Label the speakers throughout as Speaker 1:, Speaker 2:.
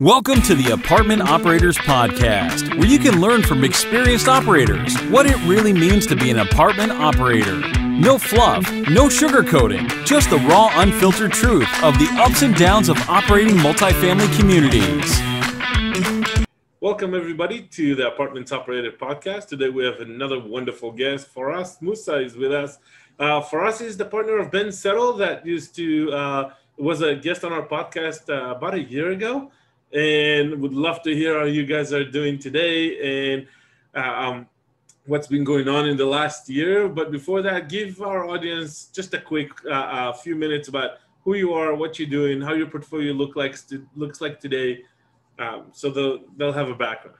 Speaker 1: Welcome to the Apartment Operators Podcast, where you can learn from experienced operators what it really means to be an apartment operator. No fluff, no sugarcoating, just the raw, unfiltered truth of the ups and downs of operating multifamily communities.
Speaker 2: Welcome, everybody, to the Apartments Operator Podcast. Today we have another wonderful guest. for us. Moussa is with us. Uh, us is the partner of Ben Suttles that used to, uh, was a guest on our podcast uh, about a year ago and would love to hear how you guys are doing today and uh, um, what's been going on in the last year. But before that, give our audience just a quick uh, a few minutes about who you are, what you're doing, how your portfolio look like looks like today, um, so they'll they'll have a background.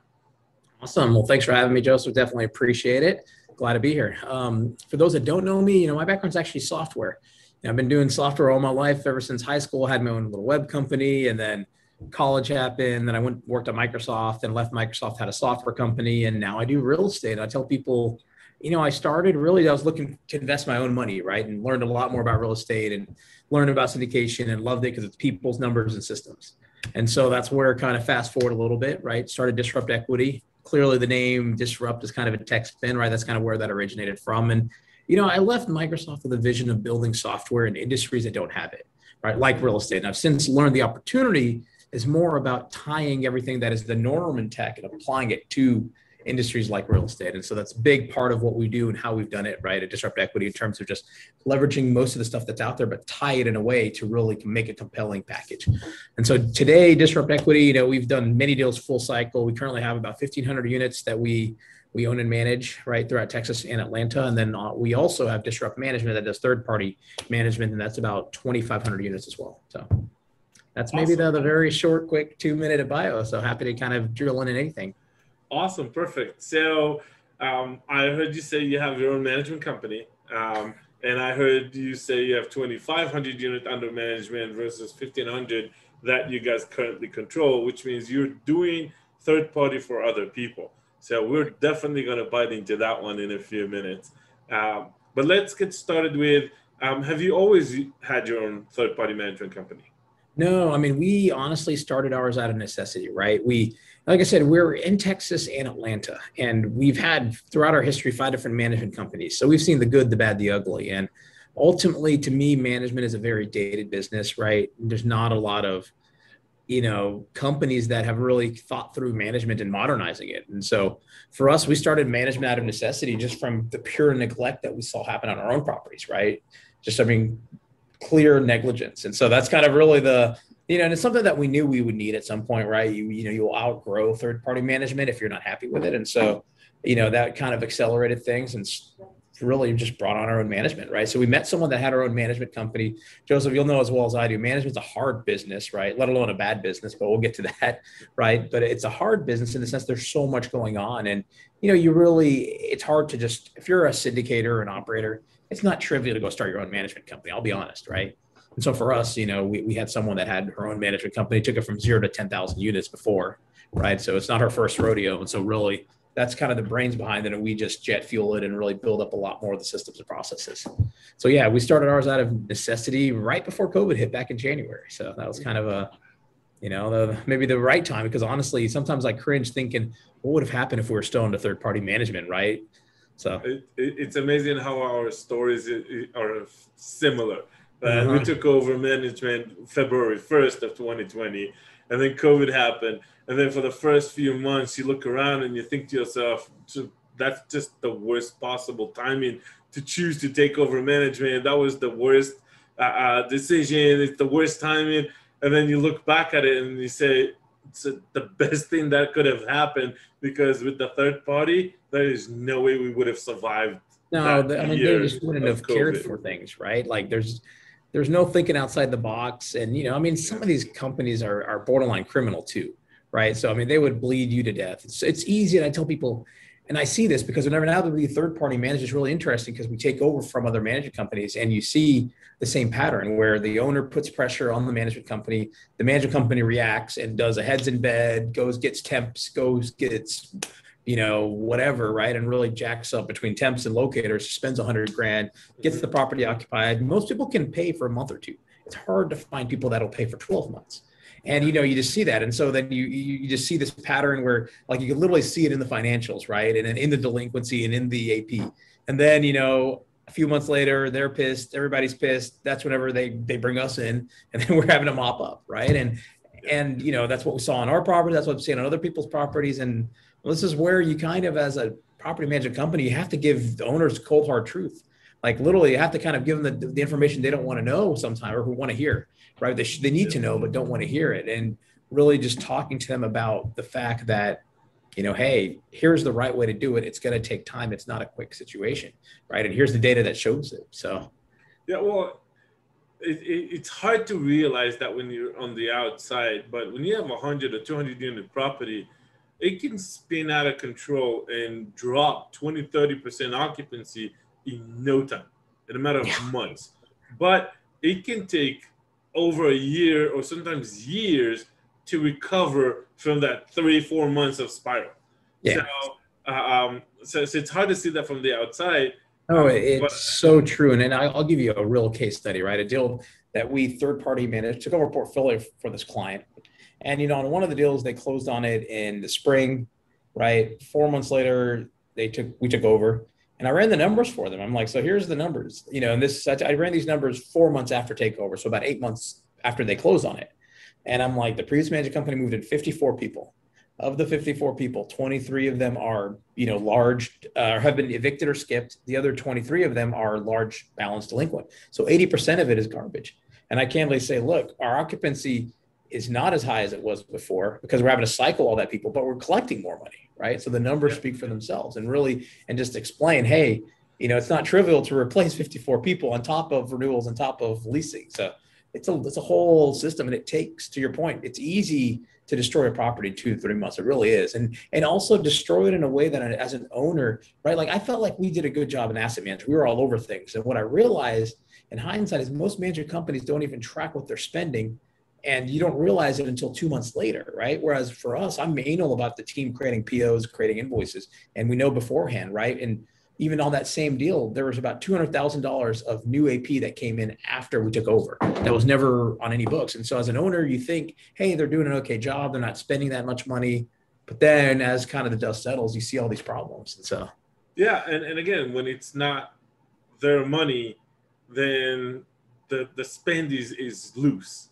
Speaker 3: Awesome. Well, thanks for having me, Joseph. Definitely appreciate it. Glad to be here. Um, for those that don't know me, you know my background's actually software. You know, I've been doing software all my life ever since high school. I had my own little web company, and then college happened. Then I went worked at Microsoft and left Microsoft, had a software company, and now I do real estate. I tell people, you know, I started really, I was looking to invest my own money, right? And learned a lot more about real estate and learned about syndication and loved it because it's people's numbers and systems. And so that's where kind of fast forward a little bit, right? Started Disrupt Equity. Clearly the name Disrupt is kind of a tech spin, right? That's kind of where that originated from. And, you know, I left Microsoft with a vision of building software in industries that don't have it, right? Like real estate. And I've since learned the opportunity is more about tying everything that is the norm in tech and applying it to industries like real estate. And so that's a big part of what we do and how we've done it, right? At Disrupt Equity in terms of just leveraging most of the stuff that's out there, but tie it in a way to really make a compelling package. And so today, Disrupt Equity, you know, we've done many deals full cycle. We currently have about 1,500 units that we we own and manage right throughout Texas and Atlanta. And then uh, we also have Disrupt Management that does third party management, and that's about 2,500 units as well. So that's maybe awesome. the, the very short, quick two minute bio. So happy to kind of drill in anything.
Speaker 2: Awesome, perfect. So um, I heard you say you have your own management company, um, and I heard you say you have 2,500 unit under management versus 1,500 that you guys currently control, which means you're doing third party for other people. So we're definitely going to bite into that one in a few minutes. Um, but let's get started with um, have you always had your own third party management company?
Speaker 3: No, I mean, we honestly started ours out of necessity, right? We, like I said, we're in Texas and Atlanta, and we've had throughout our history five different management companies. So we've seen the good, the bad, the ugly. And ultimately, to me, management is a very dated business, right? There's not a lot of, you know, companies that have really thought through management and modernizing it. And so for us, we started management out of necessity just from the pure neglect that we saw happen on our own properties, right? Just, I mean, clear negligence. And so that's kind of really the, you know, and it's something that we knew we would need at some point, right? You, you know, you'll outgrow third party management if you're not happy with it. And so, you know, that kind of accelerated things and really just brought on our own management, right? So we met someone that had our own management company. Joseph, you'll know as well as I do, management's a hard business, right? Let alone a bad business, but we'll get to that, right? But it's a hard business in the sense there's so much going on. And, you know, you really, it's hard to just, if you're a syndicator or an operator, it's not trivial to go start your own management company. I'll be honest, right? And so for us, you know, we, we had someone that had her own management company, took it from zero to 10,000 units before, right? So it's not her first rodeo. And so really that's kind of the brains behind it. And we just jet fuel it and really build up a lot more of the systems and processes. So yeah, we started ours out of necessity right before COVID hit back in January. So that was kind of a, you know, the, maybe the right time because honestly, sometimes I cringe thinking, what would have happened if we were still into third party management, right?
Speaker 2: So it, it, it's amazing how our stories are similar. Uh, uh-huh. We took over management February 1st of 2020, and then COVID happened. And then for the first few months, you look around and you think to yourself, that's just the worst possible timing to choose to take over management. That was the worst uh, uh, decision. It's the worst timing. And then you look back at it and you say, the best thing that could have happened because with the third party, there is no way we would have survived.
Speaker 3: No, the, I mean they just wouldn't have COVID. cared for things, right? Like there's there's no thinking outside the box, and you know, I mean, some of these companies are are borderline criminal too, right? So I mean, they would bleed you to death. It's it's easy, and I tell people, and I see this because whenever now that we third party manager is really interesting because we take over from other management companies, and you see the same pattern where the owner puts pressure on the management company, the management company reacts and does a heads in bed, goes gets temps, goes gets you know, whatever, right? And really jacks up between temps and locators, spends a hundred grand, gets the property occupied. Most people can pay for a month or two. It's hard to find people that'll pay for 12 months. And you know you just see that. And so then you you just see this pattern where like you can literally see it in the financials right? And then in the delinquency and in the ap and then you know a few months later they're pissed. Everybody's pissed. That's whenever they they bring us in. And then we're having a mop up right? And and you know that's what we saw on our property. That's what we've seen on other people's properties. And well, this is where you kind of as a property management company you have to give the owners cold hard truth like literally you have to kind of give them the, the information they don't want to know sometimes or who want to hear right? They, sh- they need to know, but don't want to hear it. And really just talking to them about the fact that, you know, hey, here's the right way to do it. It's going to take time. It's not a quick situation, right? And here's the data that shows it. So,
Speaker 2: yeah, well, it, it, it's hard to realize that when you're on the outside, but when you have a 100 or 200 unit property, it can spin out of control and drop 20, 30% occupancy in no time, in a matter of yeah. months. But it can take over a year or sometimes years to recover from that three, four months of spiral. Yeah. So, uh, um, so, so, it's hard to see that from the outside.
Speaker 3: Oh, it's but, so true. And, and I'll give you a real case study, right? A deal that we third party managed, took over portfolio for this client. And, you know, on one of the deals, they closed on it in the spring, right? Four months later, they took, we took over and I ran the numbers for them. I'm like, so here's the numbers, you know, and this, I ran these numbers four months after takeover. So about eight months after they closed on it. And I'm like, the previous management company moved in 54 people. Of the 54 people, 23 of them are, you know, large, uh, have been evicted or skipped. The other 23 of them are large balance delinquent. So 80% of it is garbage. And I can't really say, look, our occupancy is not as high as it was before because we're having to cycle all that people, but we're collecting more money, right? So the numbers speak for themselves and really, and just explain, hey, you know, it's not trivial to replace 54 people on top of renewals, on top of leasing. So it's a, it's a whole system and it takes, to your point, it's easy to destroy a property in two, three months. It really is. And, and also destroy it in a way that as an owner, right? Like I felt like we did a good job in asset management. We were all over things. And what I realized in hindsight is most management companies don't even track what they're spending and you don't realize it until two months later, right? Whereas for us, I'm anal about the team creating POs, creating invoices, and we know beforehand, right? And even on that same deal, there was about two hundred thousand dollars of new AP that came in after we took over. That was never on any books. And so, as an owner, you think, hey, they're doing an okay job. They're not spending that much money. But then, as kind of the dust settles, you see all these problems. And so,
Speaker 2: yeah, and, and again, when it's not their money, then the the spend is is loose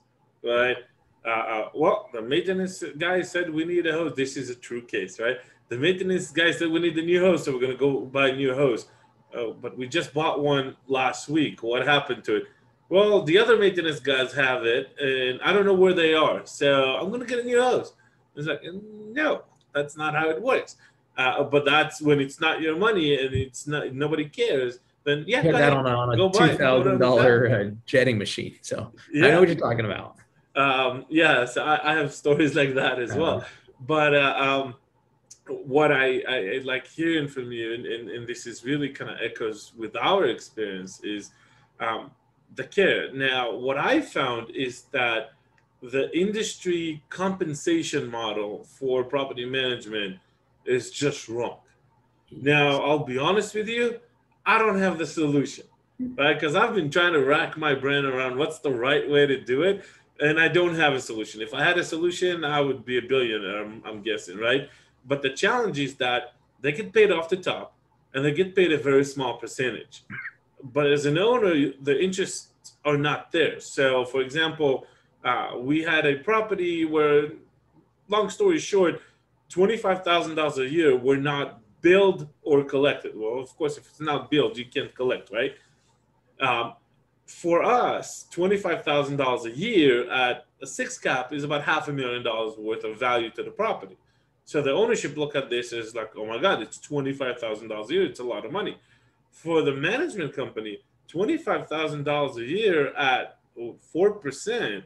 Speaker 2: right? Uh, uh, well, the maintenance guy said we need a hose. This is a true case, right? The maintenance guy said we need a new hose, so we're gonna go buy a new hose. Oh, but we just bought one last week. What happened to it? Well, the other maintenance guys have it, and I don't know where they are. So I'm gonna get a new hose. It's like, no, that's not how it works. Uh, but that's when it's not your money and it's not nobody cares then yeah,
Speaker 3: that on a, on a two thousand dollar uh, jetting machine. So yeah. I know what you're talking about.
Speaker 2: Um, yeah, so I, I, have stories like that as well. But uh, um, what I, I, like hearing from you, and, and, and this is really kind of echoes with our experience, is um, the care. Now, what I found is that the industry compensation model for property management is just wrong. Now, I'll be honest with you, I don't have the solution, right? Because I've been trying to rack my brain around what's the right way to do it and I don't have a solution. If I had a solution, I would be a billionaire. I'm, I'm, guessing, right? But the challenge is that they get paid off the top, and they get paid a very small percentage. But as an owner, the interests are not there. So, for example, uh, we had a property where, long story short, twenty-five thousand dollars a year were not billed or collected. Well, of course, if it's not billed, you can't collect, right? Um, for us, $25,000 a year at a six cap is about half a million dollars worth of value to the property. So the ownership look at this as like, oh my God, it's $25,000 a year. It's a lot of money. For the management company, $25,000 a year at 4%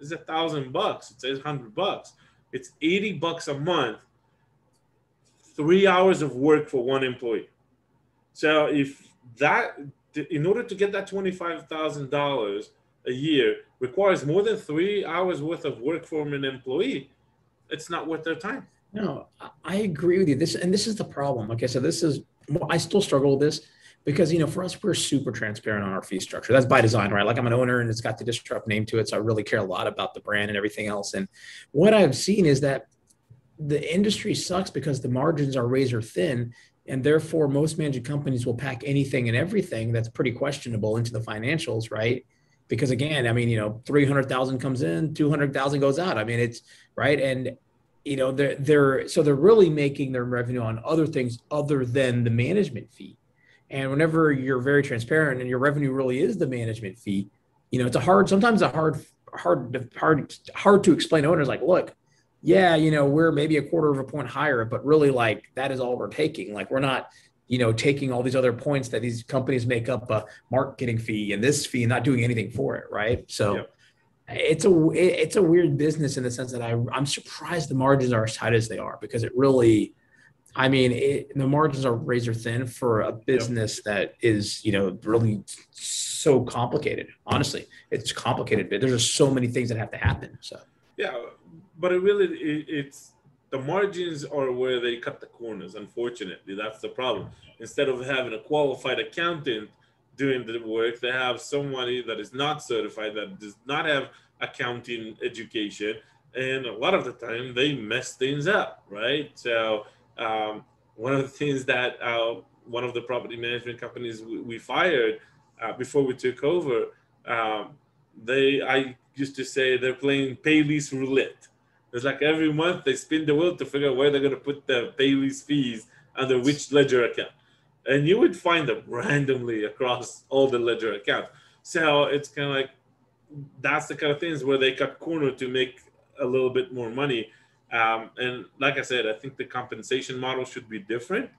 Speaker 2: is a thousand bucks. It's 800 bucks. It's 80 bucks a month, three hours of work for one employee. So if that in order to get that $25,000 a year requires more than three hours worth of work from an employee, it's not worth their time.
Speaker 3: No, I agree with you. This and this is the problem. Okay, so this is I still struggle with this because you know for us we're super transparent on our fee structure that's by design right like i'm an owner and it's got the disrupt name to it so i really care a lot about the brand and everything else and what i've seen is that the industry sucks because the margins are razor thin and therefore most managing companies will pack anything and everything that's pretty questionable into the financials right? Because again i mean you know 300000 comes in 200000 goes out. I mean it's right? And you know they're they're so they're really making their revenue on other things other than the management fee. And whenever you're very transparent and your revenue really is the management fee, you know, it's a hard, sometimes a hard, hard, hard, hard to explain owners like, look, yeah, you know, we're maybe a quarter of a point higher, but really like that is all we're taking. Like we're not, you know, taking all these other points that these companies make up a marketing fee and this fee and not doing anything for it. Right. So yep. it's a, it's a weird business in the sense that I, I'm surprised the margins are as tight as they are because it really, I mean, it, the margins are razor thin for a business yep. that is, you know, really so complicated. Honestly, it's complicated, but there's just so many things that have to happen. So
Speaker 2: yeah, but it really it, it's the margins are where they cut the corners. Unfortunately, that's the problem. Instead of having a qualified accountant doing the work, they have somebody that is not certified that does not have accounting education, and a lot of the time they mess things up, right? So um, one of the things that uh, one of the property management companies we, we fired uh, before we took over, um, they I used to say they're playing PayLease roulette. It's like every month they spin the wheel to figure out where they're going to put the PayLease fees under which ledger account, and you would find them randomly across all the ledger accounts. So it's kind of like that's the kind of things where they cut corner to make a little bit more money um, and like I said, I think the compensation model should be different.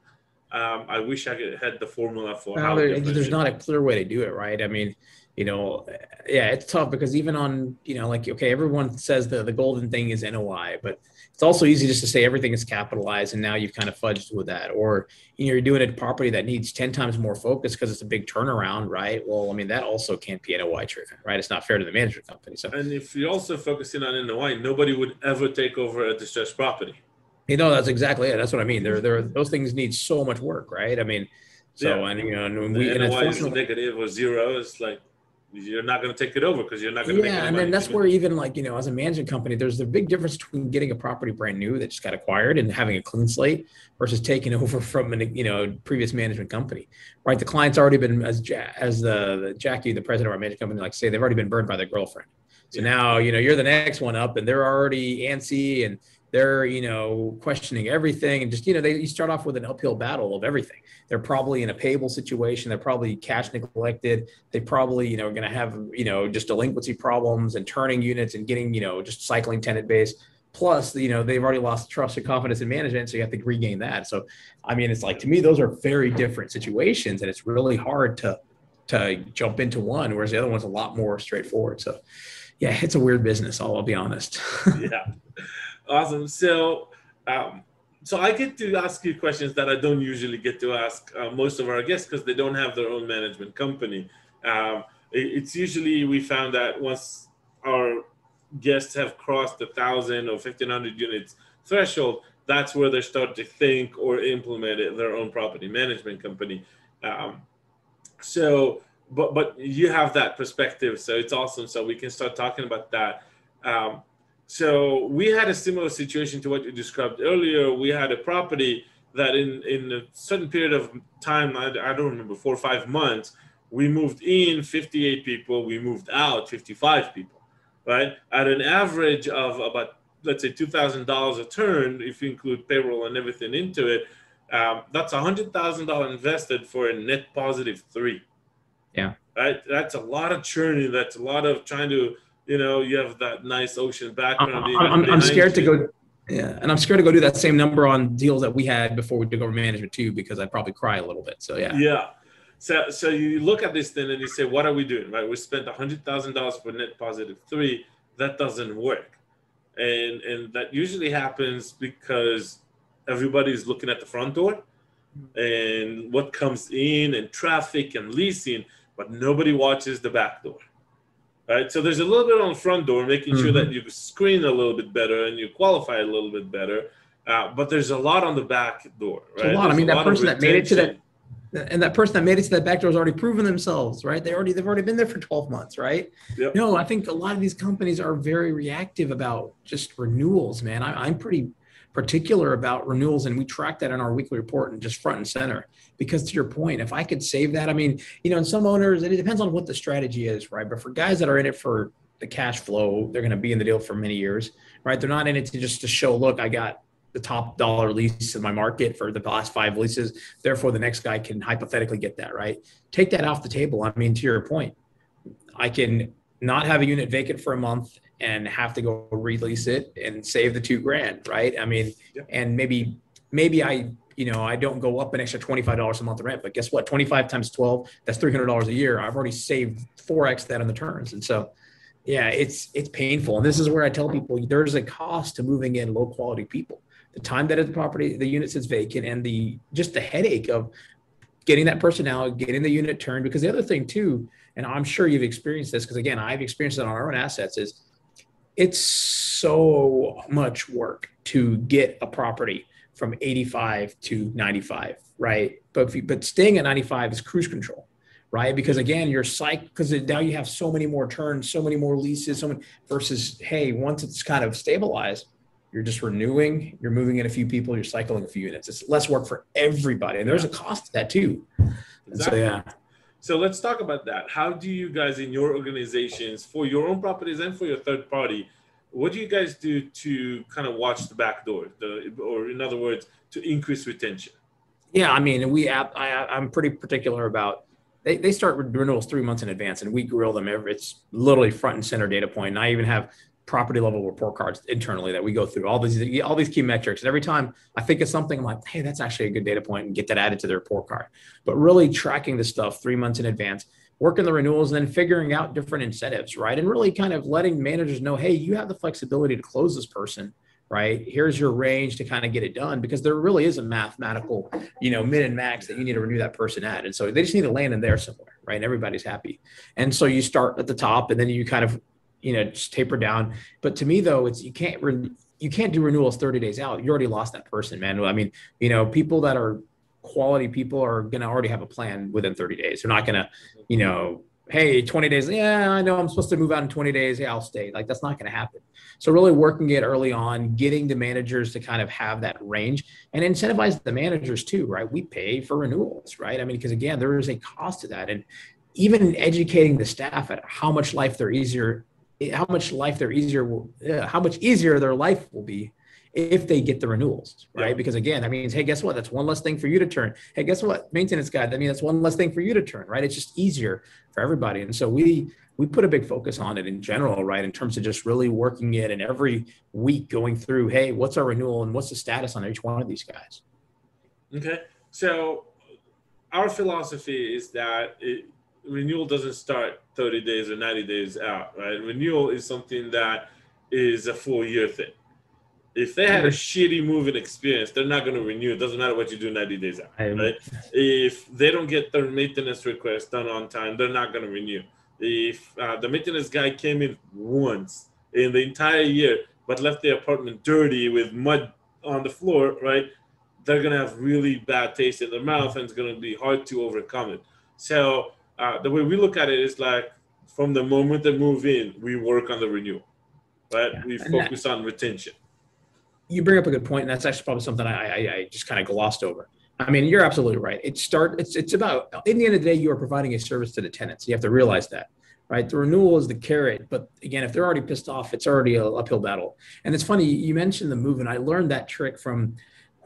Speaker 2: Um, I wish I had the formula for
Speaker 3: well,
Speaker 2: how.
Speaker 3: There, there's not a clear way to do it, right? I mean, you know, yeah, it's tough because even on, you know, like okay, everyone says the the golden thing is NOI, but it's also easy just to say everything is capitalized and now you've kind of fudged with that. Or you know, you're doing a property that needs 10 times more focus because it's a big turnaround, right? Well, I mean, that also can't be NOI driven, right? It's not fair to the management company. So
Speaker 2: and if you're also focusing on NOI, nobody would ever take over a distressed property.
Speaker 3: You know, that's exactly it. That's what I mean. There, there, those things need so much work, right? I mean, so yeah. and you know, and
Speaker 2: we and NOI is negative or zero. It's like you're not going to take it over because you're not going to
Speaker 3: yeah and then that's where even like you know as a management company there's a big difference between getting a property brand new that just got acquired and having a clean slate versus taking over from an you know previous management company right? The client's already been as as the, the jackie the president of our management company like say they've already been burned by their girlfriend. So yeah. now you know you're the next one up and they're already antsy and they're you know questioning everything and just you know they you start off with an uphill battle of everything. They're probably in a payable situation. They're probably cash neglected. They probably you know going to have you know just delinquency problems and turning units and getting you know just cycling tenant base. Plus you know they've already lost trust and confidence in management so you have to regain that. So i mean it's like to me those are very different situations and it's really hard to to jump into one whereas the other one's a lot more straightforward. So yeah it's a weird business i'll, I'll be honest.
Speaker 2: Yeah Awesome. So, um, so I get to ask you questions that I don't usually get to ask uh, most of our guests because they don't have their own management company. Um, it, it's usually we found that once our guests have crossed the thousand or fifteen hundred units threshold, that's where they start to think or implement their own property management company. Um, so, but but you have that perspective, so it's awesome. So we can start talking about that. Um, so we had a similar situation to what you described earlier. We had a property that in, in a certain period of time, I, I don't remember, four or five months, we moved in 58 people, we moved out 55 people, right? At an average of about, let's say, $2,000 a turn, if you include payroll and everything into it, um, that's $100,000 invested for a net positive three.
Speaker 3: Yeah.
Speaker 2: Right? That's a lot of churning. That's a lot of trying to you know, you have that nice ocean background.
Speaker 3: I'm, I'm, I'm scared to go. Yeah, and I'm scared to go do that same number on deals that we had before we took over management too, because I'd probably cry a little bit. So yeah.
Speaker 2: Yeah. So so you look at this thing and you say, what are we doing? Right? We spent a hundred thousand dollars for net positive three. That doesn't work, and and that usually happens because everybody's looking at the front door and what comes in and traffic and leasing, but nobody watches the back door right? So there's a little bit on the front door, making mm-hmm. sure that you screen a little bit better and you qualify a little bit better. Uh, but there's a lot on the back door, right?
Speaker 3: a lot. There's I mean, that person that made it to that and that person that made it to that back door has already proven themselves, right? They already they've already been there for 12 months, right? Yep. No, I think a lot of these companies are very reactive about just renewals, man. I, I'm pretty particular about renewals and we track that in our weekly report and just front and center because to your point if i could save that i mean you know in some owners it depends on what the strategy is right but for guys that are in it for the cash flow they're going to be in the deal for many years right they're not in it to just to show look i got the top dollar lease in my market for the last five leases. Therefore, the next guy can hypothetically get that, right? Take that off the table. I mean, to your point, I can not have a unit vacant for a month and have to go release it and save the two grand, right? I mean, yep. and maybe, maybe I, you know, I don't go up an extra $25 a month rent, but guess what? 25 times 12, that's $300 a year. I've already saved 4X that on the turns. And so, yeah, it's, it's painful. And this is where I tell people there's a cost to moving in low quality people the time that the property, the unit sits vacant, and the just the headache of getting that person out, getting the unit turned. Because the other thing too, and I'm sure you've experienced this, because again, I've experienced it on our own assets, is it's so much work to get a property from 85 to 95, right? But you, but staying at 95 is cruise control, right? Because again, you're because now you have so many more turns, so many more leases, so many versus hey, once it's kind of stabilized, you're just renewing, you're moving in a few people, you're cycling a few units. It's less work for everybody. And there's a cost to that too.
Speaker 2: Exactly. So, yeah. So let's talk about that. How do you guys in your organizations for your own properties and for your third party, what do you guys do to kind of watch the back door, the, or in other words, to increase retention?
Speaker 3: Yeah, I mean, we I, I'm pretty particular about they, they start renewals three months in advance and we grill them every it's literally front and center data point. point and i even have property level report cards internally that we go through. All these all these key metrics. And every time i think of something i'm like hey that's actually a good data point and get that added to the report card. But really tracking the stuff three months in advance working the renewals and then figuring out different incentives right? And really kind of letting managers know hey you have the flexibility to close this person right? Here's your range to kind of get it done because there really is a mathematical you know min and max that you need to renew that person at. And so they just need to land in there somewhere right? And everybody's happy. And so you start at the top and then you kind of you know just taper down. But to me though it's you can't re- you can't do renewals 30 days out. You already lost that person man. I mean you know people that are quality people are going to already have a plan within 30 days. They're not going to you know hey 20 days yeah i know i'm supposed to move out in 20 days. Yeah i'll stay. Like that's not going to happen. So really working it early on getting the managers to kind of have that range and incentivize the managers too right? We pay for renewals right? I mean because again there is a cost to that. And even educating the staff at how much life they're easier how much life their easier will, uh, how much easier their life will be if they get the renewals, right? Yeah. Because again, that means, hey, guess what? That's one less thing for you to turn. Hey, guess what? Maintenance guy, that means that's one less thing for you to turn, right? It's just easier for everybody. And so we we put a big focus on it in general, right? In terms of just really working it and every week going through, hey, what's our renewal and what's the status on each one of these guys?
Speaker 2: Okay. So our philosophy is that it, renewal doesn't start 30 days or 90 days out, right? Renewal is something that is a full year thing. If they had a shitty moving experience, they're not going to renew. It doesn't matter what you do 90 days out, right? If they don't get their maintenance request done on time, they're not going to renew. If uh, the maintenance guy came in once in the entire year, but left the apartment dirty with mud on the floor, right? They're going to have really bad taste in their mouth and it's going to be hard to overcome it. So uh, the way we look at it is like from the moment they move in, we work on the renewal, right? Yeah. We focus that, on retention.
Speaker 3: You bring up a good point, and that's actually probably something I, I, I just kind of glossed over. I mean, you're absolutely right. It start it's it's about in the end of the day, you are providing a service to the tenants. You have to realize that, right? The renewal is the carrot, but again, if they're already pissed off, it's already an uphill battle. And it's funny you mentioned the move, and I learned that trick from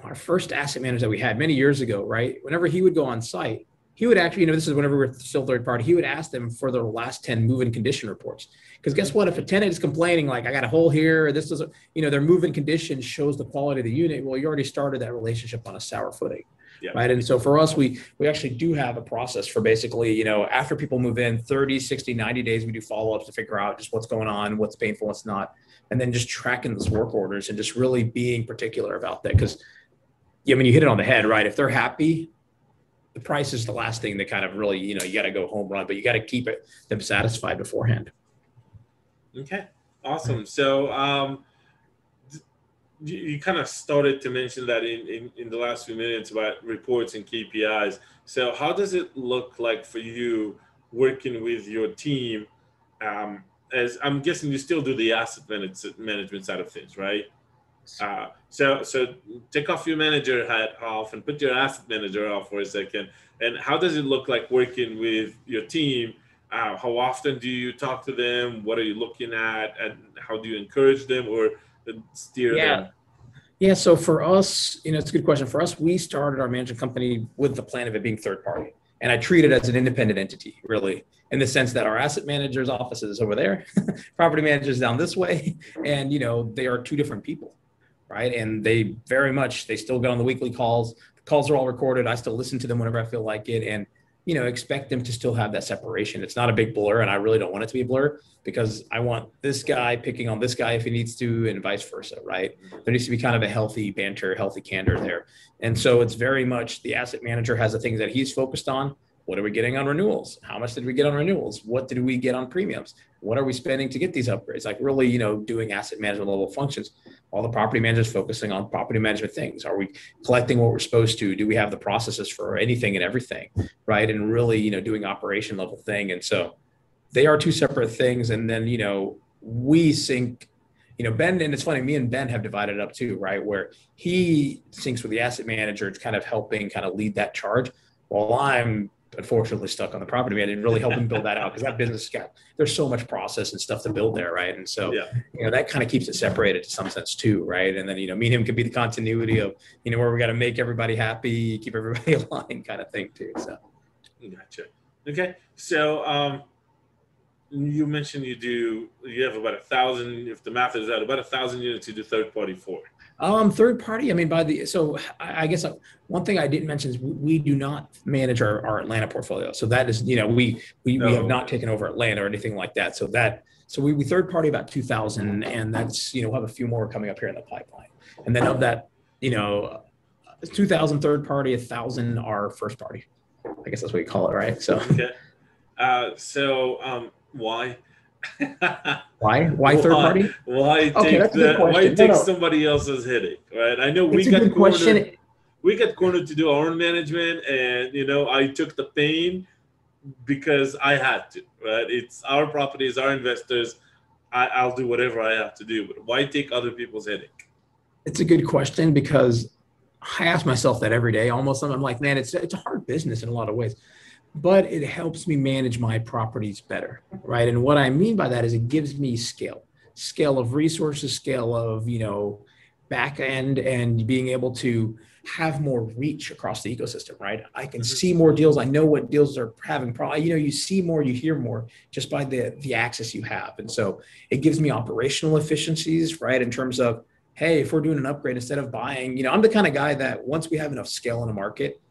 Speaker 3: our first asset manager that we had many years ago. Right, whenever he would go on site, he would actually, you know, this is whenever we're still third party, he would ask them for their last 10 move-in condition reports. Because guess what? If a tenant is complaining, like, I got a hole here, this is, you know, their move-in condition shows the quality of the unit. Well, you already started that relationship on a sour footing. Yeah. Right. And so for us, we we actually do have a process for basically, you know, after people move in 30, 60, 90 days, we do follow-ups to figure out just what's going on, what's painful, what's not. And then just tracking those work orders and just really being particular about that. Because yeah, I mean, you hit it on the head, right? If they're happy, the price is the last thing that kind of really, you know, you got to go home run, but you got to keep it them satisfied beforehand.
Speaker 2: Okay, awesome. So um, you, kind of started to mention that in, in, in the last few minutes about reports and KPIs. So how does it look like for you working with your team? Um, as I'm guessing you still do the asset management side of things, right? Uh, so so take off your manager hat off and put your asset manager off for a second. And how does it look like working with your team? Uh, how often do you talk to them? What are you looking at, and how do you encourage them or steer
Speaker 3: yeah.
Speaker 2: them?
Speaker 3: Yeah, so for us, you know, it's a good question. For us, we started our management company with the plan of it being third party. And I treat it as an independent entity, really, in the sense that our asset manager's office is over there, property manager's down this way, and you know, they are two different people right? And they very much they still get on the weekly calls. The calls are all recorded. I still listen to them whenever I feel like it, and you know expect them to still have that separation. It's not a big blur, and I really don't want it to be a blur because I want this guy picking on this guy if he needs to, and vice versa, right? There needs to be kind of a healthy banter, healthy candor there, and so it's very much the asset manager has the things that he's focused on. What are we getting on renewals? How much did we get on renewals? What did we get on premiums? What are we spending to get these upgrades? Like really, you know, doing asset management level functions all the property managers focusing on property management things? Are we collecting what we're supposed to? Do we have the processes for anything and everything right? And really you know doing operation level thing. And so they are two separate things. And then you know we sync you know ben and it's funny me and ben have divided up too right? Where he syncs with the asset manager kind of helping kind of lead that charge while i'm unfortunately stuck on the property. Man and really help him build that out because that business got there's so much process and stuff to build there right? And so yeah. you know that kind of keeps it separated to some sense too right? And then you know me and him could be the continuity of you know where we got to make everybody happy keep everybody aligned kind of thing too so.
Speaker 2: Gotcha. Okay so um you mentioned you do you have about a thousand if the math is out about a thousand units you do third party for
Speaker 3: um, third party. I mean, by the so I, guess uh, one thing I didn't mention is we, we do not manage our, our Atlanta portfolio. So that is, you know, we we, no. we have not taken over Atlanta or anything like that. So that so we, we third party about two thousand, and that's you know we'll have a few more coming up here in the pipeline. And then of that, you know, 2,000 third party, a thousand are first party. I guess that's what you call it, right? So.
Speaker 2: Okay. Uh, so um, why?
Speaker 3: why? Why third party?
Speaker 2: Why okay, take the, why take no, no. somebody else's headache? Right? I know we got cornered. Question. We got cornered to do our own management, and you know I took the pain because I had to. Right? It's our properties, our investors. I, I'll do whatever I have to do. But why take other people's headache?
Speaker 3: It's a good question because I ask myself that every day. Almost, I'm like, man, it's it's a hard business in a lot of ways but it helps me manage my properties better, right? And what I mean by that is it gives me scale, scale of resources, scale of, you know, back end and being able to have more reach across the ecosystem, right? I can mm-hmm. see more deals. I know what deals are having problems. You know, you see more, you hear more just by the the access you have. And so it gives me operational efficiencies, right? In terms of, hey, if we're doing an upgrade, instead of buying, you know, I'm the kind of guy that once we have enough scale in a market,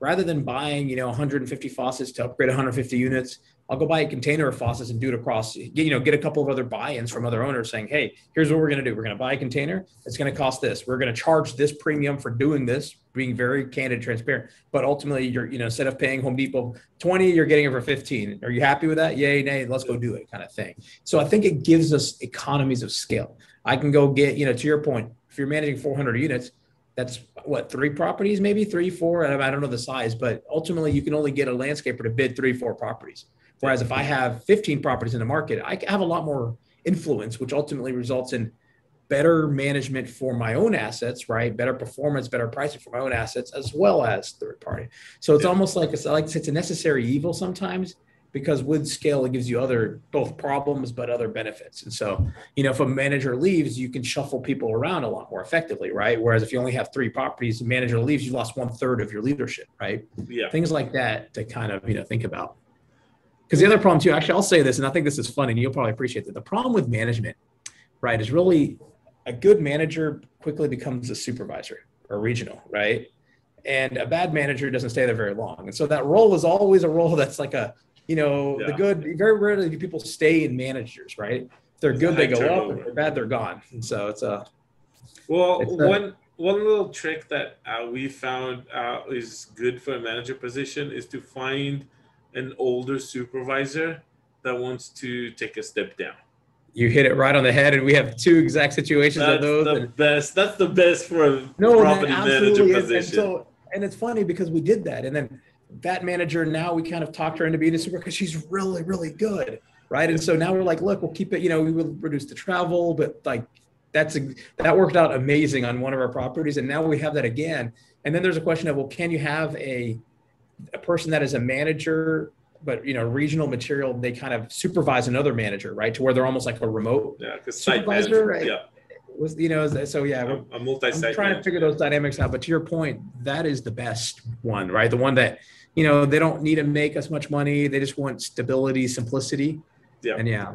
Speaker 3: rather than buying, you know, 150 faucets to upgrade 150 units, I'll go buy a container of faucets and do it across, you know, get a couple of other buy-ins from other owners saying, hey, here's what we're going to do. We're going to buy a container. It's going to cost this. We're going to charge this premium for doing this, being very candid, transparent. But ultimately, you're, you know, instead of paying Home Depot 20, you're getting it for 15. Are you happy with that? Yay, nay, let's go do it kind of thing. So I think it gives us economies of scale. I can go get, you know, to your point, if you're managing 400 units, that's what three properties maybe? Three four? I don't know the size but ultimately you can only get a landscaper to bid three four properties. Whereas if i have 15 properties in the market i have a lot more influence which ultimately results in better management for my own assets right? Better performance better pricing for my own assets as well as third party. So it's almost like it's like it's a necessary evil sometimes because with scale it gives you other both problems but other benefits. And so you know if a manager leaves you can shuffle people around a lot more effectively right? Whereas if you only have three properties the manager leaves you lost one third of your leadership right?
Speaker 2: Yeah.
Speaker 3: Things like that to kind of you know think about. Because the other problem too actually i'll say this and i think this is funny and you'll probably appreciate that the problem with management right is really a good manager quickly becomes a supervisor or regional right? And a bad manager doesn't stay there very long. And so that role is always a role that's like a you know, yeah. the good, very rarely do people stay in managers, right? If they're good, they go up. If they're bad, they're gone. And so it's a.
Speaker 2: Well, it's a, one one little trick that uh, we found uh, is good for a manager position is to find an older supervisor that wants to take a step down.
Speaker 3: You hit it right on the head, and we have two exact situations
Speaker 2: that's
Speaker 3: of those.
Speaker 2: The and, best. That's the best for a no, property manager position. And,
Speaker 3: and, so, and it's funny because we did that, and then that manager now we kind of talked her into being a super because she's really really good right and so now we're like look we'll keep it you know we will reduce the travel but like that's a, that worked out amazing on one of our properties and now we have that again and then there's a question of well can you have a a person that is a manager but you know regional material they kind of supervise another manager right to where they're almost like a remote
Speaker 2: Yeah, because
Speaker 3: supervisor right
Speaker 2: Yeah,
Speaker 3: was you know so yeah
Speaker 2: a multi-site.
Speaker 3: I'm trying to figure those dynamics out. But to your point, that is the best one, right? The one that, you know, they don't need to make as much money. They just want stability, simplicity.
Speaker 2: Yeah.
Speaker 3: And yeah,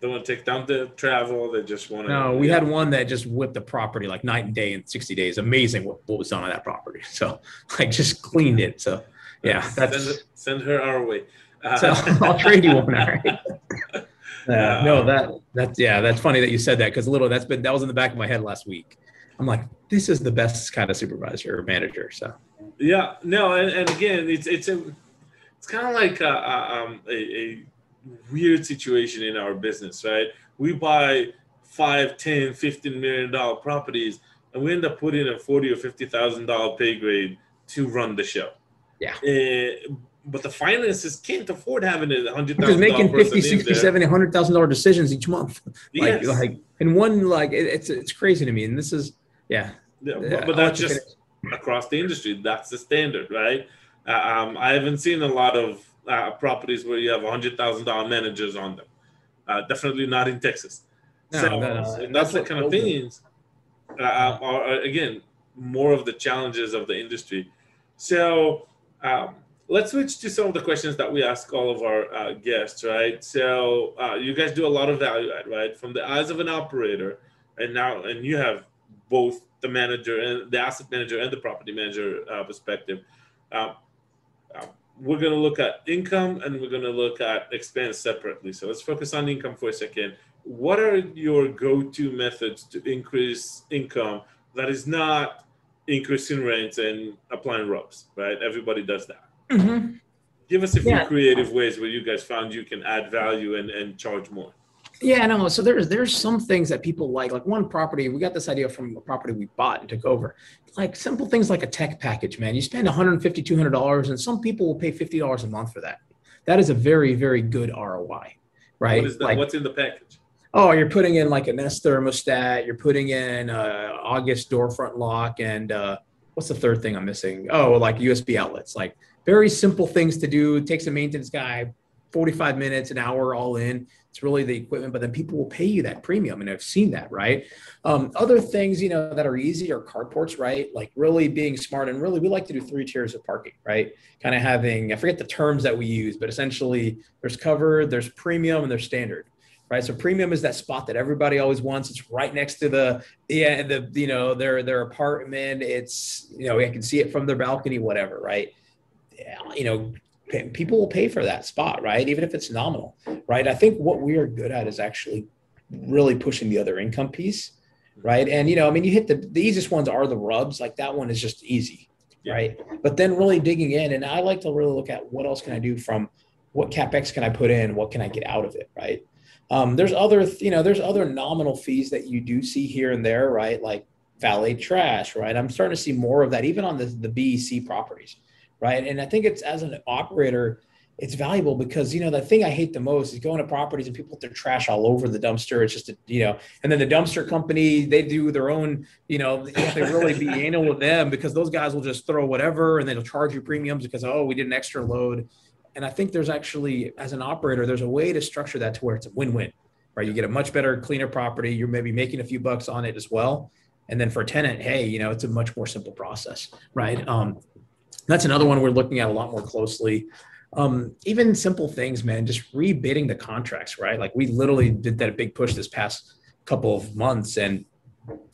Speaker 2: They want to take down the travel. They just want to.
Speaker 3: no, we had one that just whipped the property like night and day in 60 days. Amazing what, what was done on that property. So like just cleaned it. So yeah,
Speaker 2: send,
Speaker 3: that's,
Speaker 2: send her our way. Uh,
Speaker 3: so I'll trade you one. All right. Yeah,
Speaker 2: Uh,
Speaker 3: no, that that's yeah, that's funny that you said that because little that's been that was in the back of my head last week. I'm like, this is the best kind of supervisor or manager. So
Speaker 2: Yeah, no, and, and again, it's it's a it's kind of like a, a, um, a, a weird situation in our business, right? We buy five, 10, 15 million dollar properties, and we end up putting a forty or fifty thousand dollar pay grade to run the show.
Speaker 3: Yeah.
Speaker 2: Uh, but the finances can't afford having a hundred
Speaker 3: Because
Speaker 2: thousand
Speaker 3: making
Speaker 2: dollar
Speaker 3: 50, 60, 70, 100,000 dollar decisions each month. Like,
Speaker 2: Yes.
Speaker 3: like, and one, like, it, it's, it's crazy to me. And this is, yeah.
Speaker 2: But, but that's just across the industry. That's the standard, right? Uh, um, I haven't seen a lot of uh, properties where you have hundred thousand dollar managers on them. Uh, definitely not in Texas.
Speaker 3: No,
Speaker 2: so and
Speaker 3: That's
Speaker 2: that's the kind of things uh, are, are again more of the challenges of the industry. So um, let's switch to some of the questions that we ask all of our uh, guests, right? So uh, you guys do a lot of value add, right? From the eyes of an operator, and now and you have both the manager and the asset manager and the property manager uh, perspective. Um, uh, we're going to look at income and we're going to look at expense separately. So let's focus on income for a second. What are your go-to methods to increase income that is not increasing rents and applying RUBS, right? Everybody does that.
Speaker 3: Mhm.
Speaker 2: Give us a few
Speaker 3: Yeah.
Speaker 2: creative ways where you guys found you can add value and, and charge more.
Speaker 3: Yeah, no. So there's there's some things that people like. Like one property, we got this idea from a property we bought and took over. Like simple things like a tech package, man. You spend 150 200 dollars, and some people will pay 50 dollars a month for that. That is a very very good ROI, right?
Speaker 2: What is that?
Speaker 3: Like,
Speaker 2: What's in the package?
Speaker 3: oh, you're putting in like a Nest thermostat. You're putting in uh, August door front lock, and uh, what's the third thing I'm missing? Oh, like USB outlets. Like very simple things to do. It takes a maintenance guy 45 minutes, an hour, all in. It's really the equipment, but then people will pay you that premium, and I've seen that, right? Um, other things, you know, that are easy are carports, right? Like really being smart, and really we like to do three tiers of parking, right? Kind of having I forget the terms that we use, but essentially there's covered, there's premium, and there's standard right? So premium is that spot that everybody always wants. It's right next to the yeah the you know their their apartment. It's you know I can see it from their balcony, whatever, right? You know people will pay for that spot, right? Even if it's nominal, right? I think what we are good at is actually really pushing the other income piece, right? And you know, I mean, you hit the the easiest ones are the RUBS. Like that one is just easy,
Speaker 2: Yeah.
Speaker 3: right? But then really digging in, and I like to really look at what else can I do from what capex can I put in, what can I get out of it, right? Um, there's other, you know, there's other nominal fees that you do see here and there, right? Like valet trash, right? I'm starting to see more of that even on the, the BEC properties, right? And I think it's as an operator, it's valuable because you know the thing I hate the most is going to properties and people put their trash all over the dumpster. It's just a, you know, and then the dumpster company they do their own, you know, you have to really be anal with them because those guys will just throw whatever and they'll charge you premiums because oh we did an extra load. And I think there's actually as an operator there's a way to structure that to where it's a win-win, right? You get a much better, cleaner property. You're maybe making a few bucks on it as well. And then for a tenant, hey, you know, it's a much more simple process, right? Um, that's another one we're looking at a lot more closely. Um, even simple things, man, just rebidding the contracts, right? Like we literally did that big push this past couple of months, and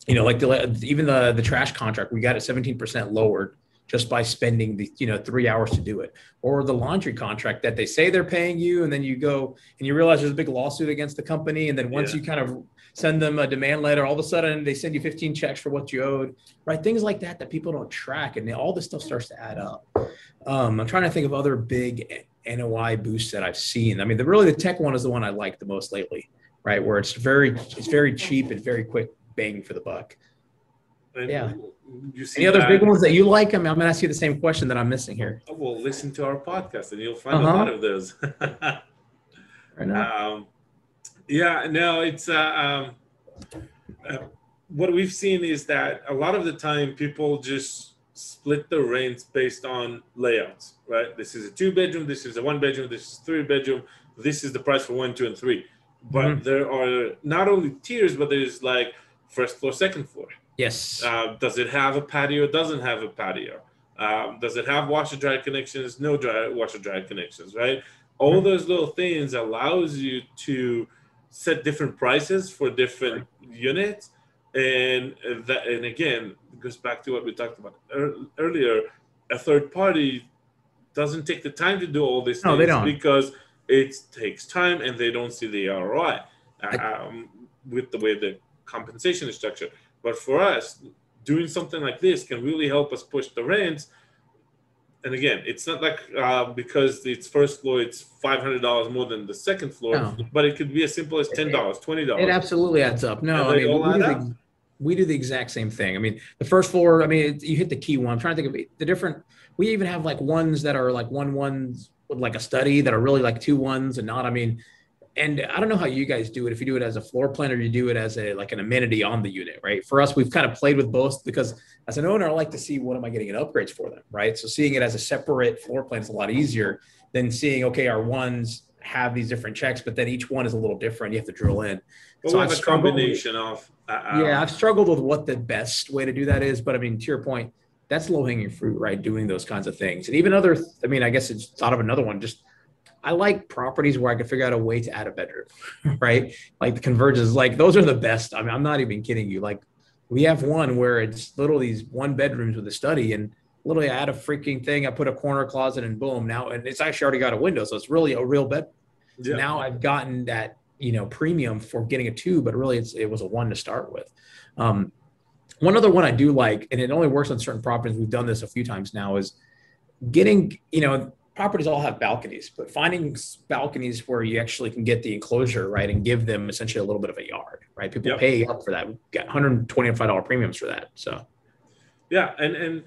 Speaker 3: you know, like the even the the trash contract, we got it 17% lowered just by spending the you know three hours to do it or the laundry contract that they say they're paying you and then you go and you realize there's a big lawsuit against the company and then once
Speaker 2: Yeah.
Speaker 3: you kind of send them a demand letter all of a sudden they send you 15 checks for what you owed right things like that that people don't track and all this stuff starts to add up um, i'm trying to think of other big noi boosts that i've seen i mean the really the tech one is the one i like the most lately right where it's very it's very cheap and very quick bang for the buck
Speaker 2: And
Speaker 3: Yeah.
Speaker 2: You see
Speaker 3: Any other big ones that you like? I mean, I'm gonna ask you the same question that I'm missing here.
Speaker 2: Well, listen to our podcast and you'll find
Speaker 3: Uh-huh.
Speaker 2: a lot of those.
Speaker 3: Right now.
Speaker 2: um, yeah, no, it's uh, um, uh, what we've seen is that a lot of the time people just split the rents based on layouts, right? This is a two bedroom, this is a one bedroom, this is three bedroom, this is the price for one, two, and three. But
Speaker 3: Mhm.
Speaker 2: there are not only tiers, but there's like first floor, second floor.
Speaker 3: Yes.
Speaker 2: Uh, does it have a patio? Doesn't have a patio. Um, does it have washer dry connections? No dry washer dry connections, right? All those little things allows you to set different prices for different units, and that and again it goes back to what we talked about ear- earlier. A third party doesn't take the time to do all these
Speaker 3: No,
Speaker 2: things
Speaker 3: they don't.
Speaker 2: because it takes time and they don't see the ROI um, with the way the compensation is structured. But for us, doing something like this can really help us push the rents. And again, it's not like uh, because it's first floor, it's five hundred dollars more than the second floor,
Speaker 3: No.
Speaker 2: but it could be as simple as ten dollars, twenty dollars.
Speaker 3: It absolutely adds up. No, I mean, we do, the, we do the exact same thing. I mean, the first floor, I mean, it, you hit the key one. I'm trying to think of the different, we even have like ones that are like one ones with like a study that are really like two ones and not, I mean, and I don't know how you guys do it. If you do it as a floor plan or you do it as a like an amenity on the unit, right? For us, we've kind of played with both because as an owner, I like to see what am I getting in upgrades for them, right? So seeing it as a separate floor plan is a lot easier than seeing okay, our ones have these different checks, but then each one is a little different. You have to drill in.
Speaker 2: But
Speaker 3: So
Speaker 2: we
Speaker 3: I've
Speaker 2: a
Speaker 3: struggled with-
Speaker 2: combination of uh, um,
Speaker 3: Yeah, I've struggled with what the best way to do that is, but I mean, to your point, that's low hanging fruit, right? Doing those kinds of things, and even other. I mean, I guess it's thought of another one. Just I like properties where I can figure out a way to add a bedroom, right? Like the convergence, like those are the best. I mean, I'm not even kidding you. Like we have one where it's literally these one bedrooms with a study, and literally I add a freaking thing. I put a corner closet, and boom, now and it's actually already got a window, so it's really a real bed
Speaker 2: yeah.
Speaker 3: now I've gotten that you know premium for getting a two, but really it's, it was a one to start with. Um, one other one I do like, and it only works on certain properties. We've done this a few times now. Is getting you know properties all have balconies, but finding balconies where you actually can get the enclosure right and give them essentially a little bit of a yard, right? People
Speaker 2: Yep.
Speaker 3: pay up for that. We got 125 dollar premiums for that. So
Speaker 2: Yeah, and and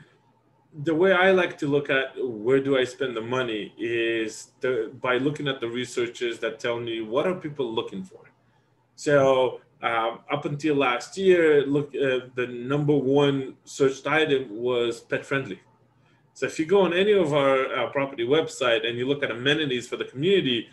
Speaker 2: the way I like to look at where do I spend the money is the, by looking at the researchers that tell me what are people looking for. So um, up until last year, look, uh, the number one searched item was pet friendly. So if you go on any of our uh, property website and you look at amenities for the community,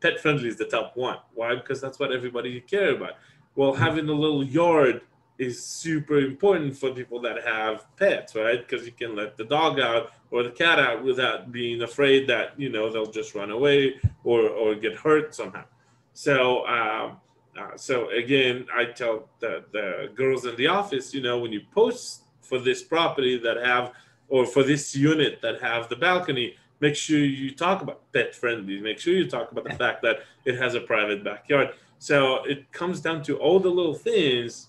Speaker 2: pet friendly is the top one. Why? Because that's what everybody care about. Well, having a little yard is super important for people that have pets, right? Because you can let the dog out or the cat out without being afraid that you know they'll just run away or or get hurt somehow. So um, uh, so again, I tell the the girls in the office, you know, when you post for this property that have or for this unit that have the balcony, make sure you talk about pet friendly. Make sure you talk about the fact that it has a private backyard. So it comes down to all the little things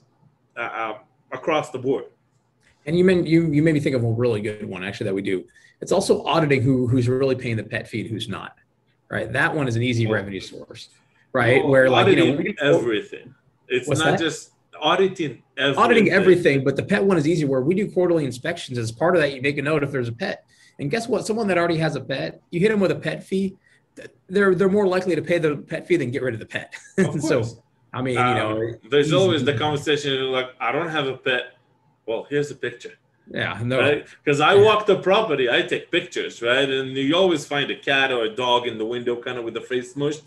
Speaker 2: uh, uh, across the board.
Speaker 3: And you mean you you made me think of a really good one actually that we do. It's also auditing who who's really paying the pet fee and who's not. Right. That one is an easy
Speaker 2: Oh.
Speaker 3: revenue source. Right. Where like you know
Speaker 2: auditing
Speaker 3: we can-
Speaker 2: everything. It's not
Speaker 3: that?
Speaker 2: just auditing everything.
Speaker 3: auditing everything, but the pet one is easy where we do quarterly inspections. As part of that, you make a note if there's a pet. And guess what? Someone that already has a pet, you hit them with a pet fee, they're they're more likely to pay the pet fee than get rid of the pet.
Speaker 2: Of
Speaker 3: so. I mean, you know,
Speaker 2: Um, there's
Speaker 3: easy.
Speaker 2: always the conversation like, I don't have a pet. Well, here's a picture.
Speaker 3: yeah, no,
Speaker 2: right? Because I
Speaker 3: Yeah.
Speaker 2: walk the property, I take pictures, right? And you always find a cat or a dog in the window, kind of with the face smushed.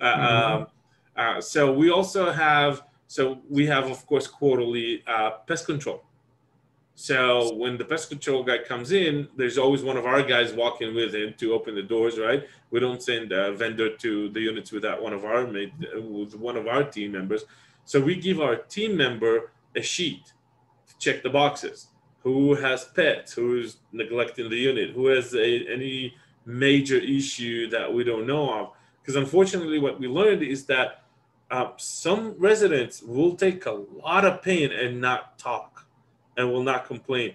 Speaker 2: Uh,
Speaker 3: Mhm.
Speaker 2: um, uh, so we also have, so we have, of course, quarterly uh, pest control. So when the pest control guy comes in, there's always one of our guys walking with him to open the doors, right? We don't send a vendor to the units without one of our with one of our team members. So we give our team member a sheet to check the boxes who has pets, who's neglecting the unit, who has a, any major issue that we don't know of. Because unfortunately, what we learned is that uh, some residents will take a lot of pain and not talk and will not complain.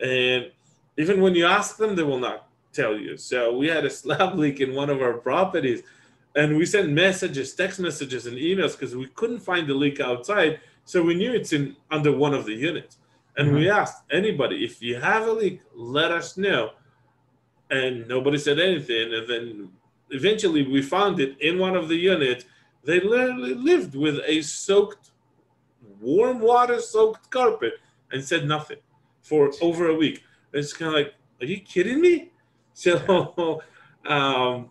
Speaker 2: And even when you ask them, they will not tell you. So we had a slab leak in one of our properties, and we sent messages, text messages, and emails because we couldn't find the leak outside. So we knew it's in under one of the units. And we asked anybody, if you have a leak, let us know. And nobody said anything. And then eventually we found it in one of the units. They literally lived with a soaked, warm water soaked carpet and said nothing for over a week. It's kind of like, are you kidding me? So, um,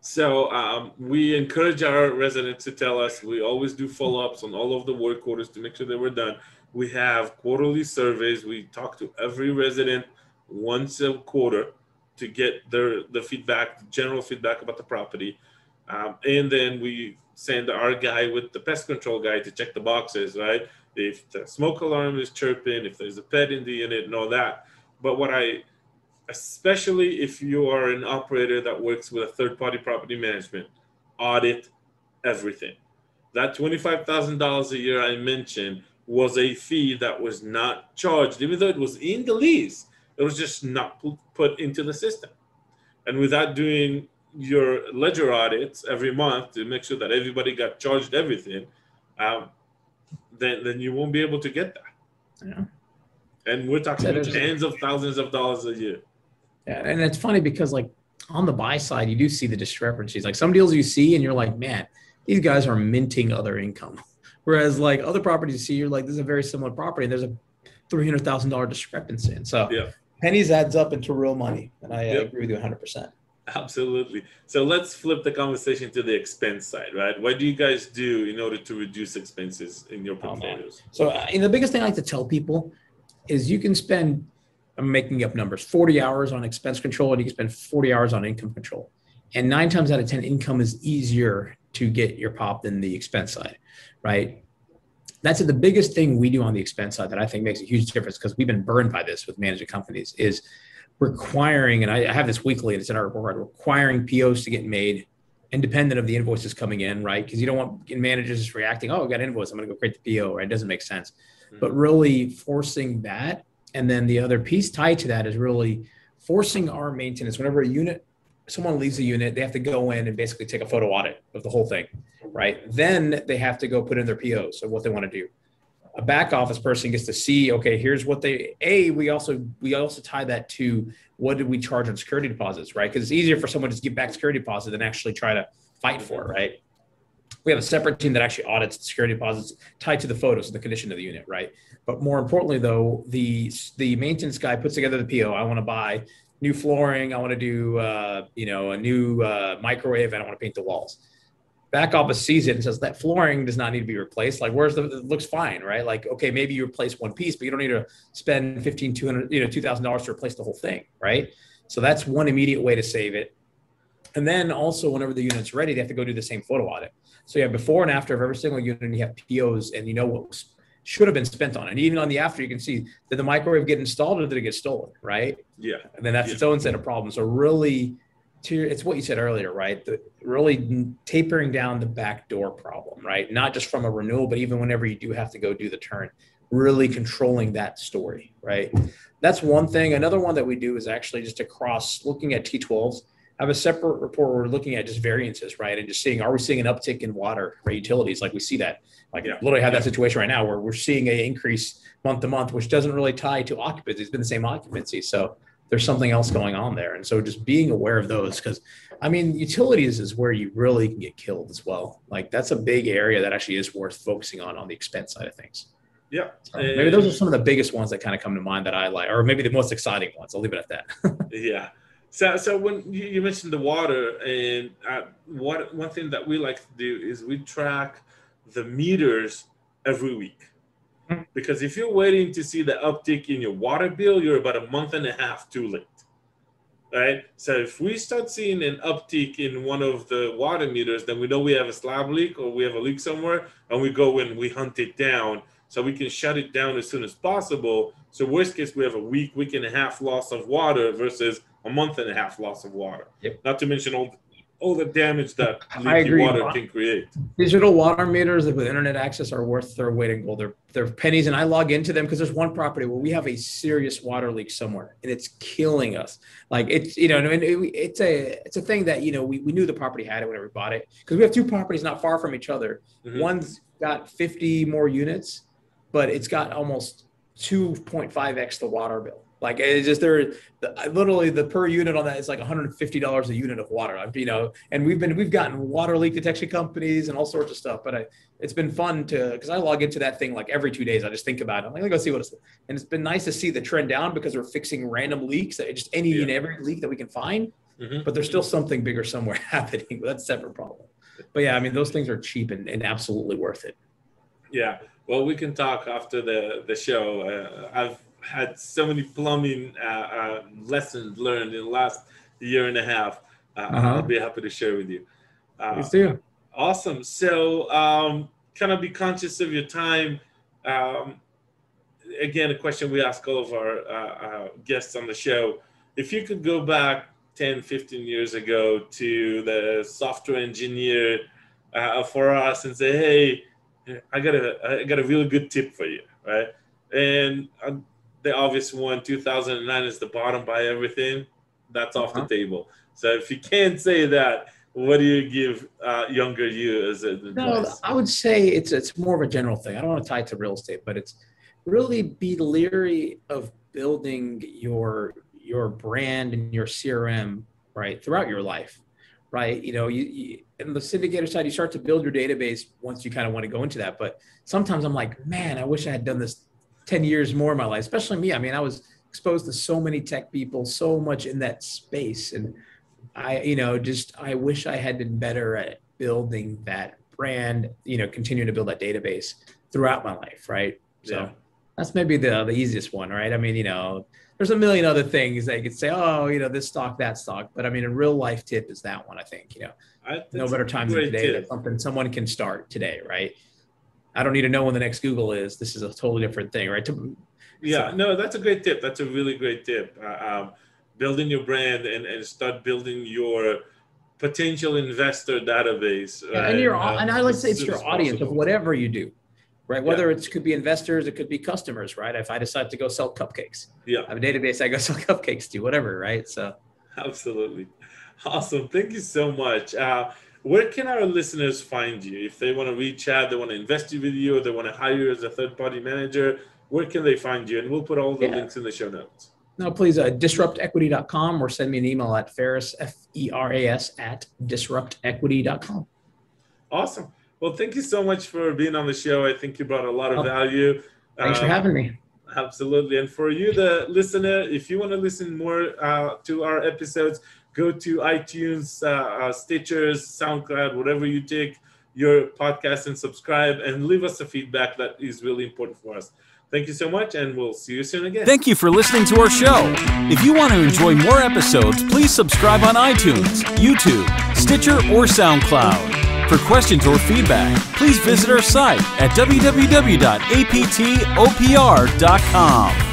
Speaker 2: so um, we encourage our residents to tell us. We always do follow-ups on all of the work orders to make sure they were done. We have quarterly surveys. We talk to every resident once a quarter to get their the feedback, general feedback about the property, um, and then we send our guy with the pest control guy to check the boxes, right? If the smoke alarm is chirping, if there's a pet in the unit, and all that. But what I especially if you are an operator that works with a third party property management, audit everything. That $25,000 a year I mentioned was a fee that was not charged, even though it was in the lease, it was just not put into the system. And without doing your ledger audits every month to make sure that everybody got charged everything, um, then, then you won't be able to get that. Yeah. And we're talking tens of thousands of dollars a year.
Speaker 3: Yeah, and it's funny because like on the buy side, you do see the discrepancies. Like some deals you see, and you're like, man, these guys are minting other income. Whereas like other properties you see, you're like, this is a very similar property, and there's a three hundred thousand dollar discrepancy. And so yeah. pennies adds up into real money, and I, yep. Agree with you 100. percent
Speaker 2: Absolutely. So let's flip the conversation to the expense side, right? What do you guys do in order to reduce expenses in your oh, portfolios?
Speaker 3: Oh, so, uh, the biggest thing I like to tell people is you can spend I'm making up numbers, 40 hours on expense control and you can spend 40 hours on income control. And nine times out of 10, income is easier to get your pop than the expense side, right? That's the biggest thing we do on the expense side that I think makes a huge difference because we've been burned by this with managing companies is requiring, and I have this weekly and it's in our report, requiring POs to get made independent of the invoices coming in, right? Because you don't want managers just reacting, oh, I got an invoice, I'm going to go create the PO, right? It doesn't make sense. Mm-hmm. But really forcing that and then the other piece tied to that is really forcing our maintenance. Whenever a unit, someone leaves a unit, they have to go in and basically take a photo audit of the whole thing, right? Then they have to go put in their POs of what they want to do. A back office person gets to see, okay, here's what they a we also we also tie that to what did we charge on security deposits, right? Because it's easier for someone to give back security deposit than actually try to fight for it, right? We have a separate team that actually audits security deposits tied to the photos and the condition of the unit, right? But more importantly, though, the the maintenance guy puts together the PO. I want to buy new flooring. I want to do uh, you know a new uh, microwave, and I want to paint the walls. Back office sees it and says that flooring does not need to be replaced. Like, where's the? It looks fine, right? Like, okay, maybe you replace one piece, but you don't need to spend 15, 200, you know, two thousand dollars to replace the whole thing, right? So that's one immediate way to save it. And then also, whenever the unit's ready, they have to go do the same photo audit. So you have before and after of every single unit, and you have POs, and you know what was should have been spent on. it. And even on the after, you can see did the microwave get installed or did it get stolen, right?
Speaker 2: Yeah.
Speaker 3: And then that's
Speaker 2: yeah.
Speaker 3: its own set of problems. So really, to it's what you said earlier, right? The, really tapering down the back door problem, right? Not just from a renewal, but even whenever you do have to go do the turn, really controlling that story, right? That's one thing. Another one that we do is actually just across looking at T12s I have a separate report where we're looking at just variances, right? And just seeing, are we seeing an uptick in water or utilities? Like we see that, like literally have that situation right now where we're seeing an increase month to month, which doesn't really tie to occupancy. It's been the same occupancy. So there's something else going on there. And so just being aware of those, because I mean, utilities is where you really can get killed as well. Like that's a big area that actually is worth focusing on on the expense side of things.
Speaker 2: Yeah.
Speaker 3: So maybe those are some of the biggest ones that kind of come to mind that I like, or maybe the most exciting ones. I'll leave it at that.
Speaker 2: yeah. So, so when you mentioned the water, and uh, what one thing that we like to do is we track the meters every week. Because if you're waiting to see the uptick in your water bill, you're about a month and a half too late. Right? So if we start seeing an uptick in one of the water meters, then we know we have a slab leak or we have a leak somewhere, and we go and we hunt it down so we can shut it down as soon as possible. So worst case, we have a week, week and a half loss of water versus a month and a half loss of water.
Speaker 3: Yep.
Speaker 2: Not to mention all all the damage that leaky water can create.
Speaker 3: Digital water meters with internet access are worth their weight in gold. They're, they're pennies, and I log into them because there's one property where we have a serious water leak somewhere, and it's killing us. Like it's you know, and it, it's a it's a thing that you know we, we knew the property had it whenever we bought it because we have two properties not far from each other. Mm-hmm. One's got 50 more units, but it's got almost 2.5x the water bill. Like it's just there, literally the per unit on that is like $150 a unit of water. You know, and we've been we've gotten water leak detection companies and all sorts of stuff. But I, it's been fun to because I log into that thing like every two days. I just think about it. I'm like, let me go see what it's. And it's been nice to see the trend down because we're fixing random leaks. Just any yeah. and every leak that we can find. Mm-hmm. But there's still something bigger somewhere happening. That's a separate problem. But yeah, I mean, those things are cheap and, and absolutely worth it.
Speaker 2: Yeah. Well, we can talk after the the show. Uh, I've had so many plumbing uh, uh, lessons learned in the last year and a half. Uh, uh-huh. I'll be happy to share with you.
Speaker 3: Uh, Please do.
Speaker 2: Awesome. So, um, kind of be conscious of your time. Um, again, a question we ask all of our uh, uh, guests on the show. If you could go back 10, 15 years ago to the software engineer uh, Ferras and say, hey, I got a, I got a really good tip for you, right? And the obvious one 2009 is the bottom by everything. That's off uh-huh. the table. So if you can't say that what do you give uh, younger you as a
Speaker 3: no i would say it's it's more of a general thing. I don't want to tie it to real estate but it's really be leery of building your your brand and your crm right throughout your life right? You know you, you in the syndicator side you start to build your database once you kind of want to go into that but sometimes i'm like man i wish i had done this 10 years more of my life, especially me. I mean, I was exposed to so many tech people, so much in that space. And I, you know, just I wish I had been better at building that brand, you know, continuing to build that database throughout my life. Right. So yeah. that's maybe the the easiest one, right? I mean, you know, there's a million other things that you could say, oh, you know, this stock, that stock. But I mean, a real life tip is that one, I think, you know, I, no better time than today. That's something someone can start today, right? I don't need to know when the next Google is. This is a totally different thing, right? To,
Speaker 2: yeah, so. no, that's a great tip. That's a really great tip. Uh, um, building your brand and, and start building your potential investor database.
Speaker 3: Yeah, and your uh, and I like to say it's your audience possible. of whatever you do, right? Whether yeah. it could be investors, it could be customers, right? If I decide to go sell cupcakes,
Speaker 2: yeah,
Speaker 3: I have a database I go sell cupcakes to, whatever, right? So,
Speaker 2: absolutely, awesome. Thank you so much. Uh, where can our listeners find you? If they want to reach out they want to invest with you or they want to hire you as a third party manager where can they find you? And we'll put all the yeah. links in the show notes.
Speaker 3: No please uh, disruptequity.com or send me an email at ferras f-e-r-a-s at disruptequity.com
Speaker 2: awesome. Well thank you so much for being on the show. I think you brought a lot of oh, value.
Speaker 3: thanks um, for having me.
Speaker 2: absolutely. And for you the listener if you want to listen more uh, to our episodes go to iTunes, uh, uh, Stitchers, SoundCloud, whatever you take your podcast and subscribe and leave us a feedback that is really important for us. Thank you so much, and we'll see you soon again.
Speaker 1: Thank you for listening to our show. If you want to enjoy more episodes, please subscribe on iTunes, YouTube, Stitcher, or SoundCloud. For questions or feedback, please visit our site at www.aptopr.com.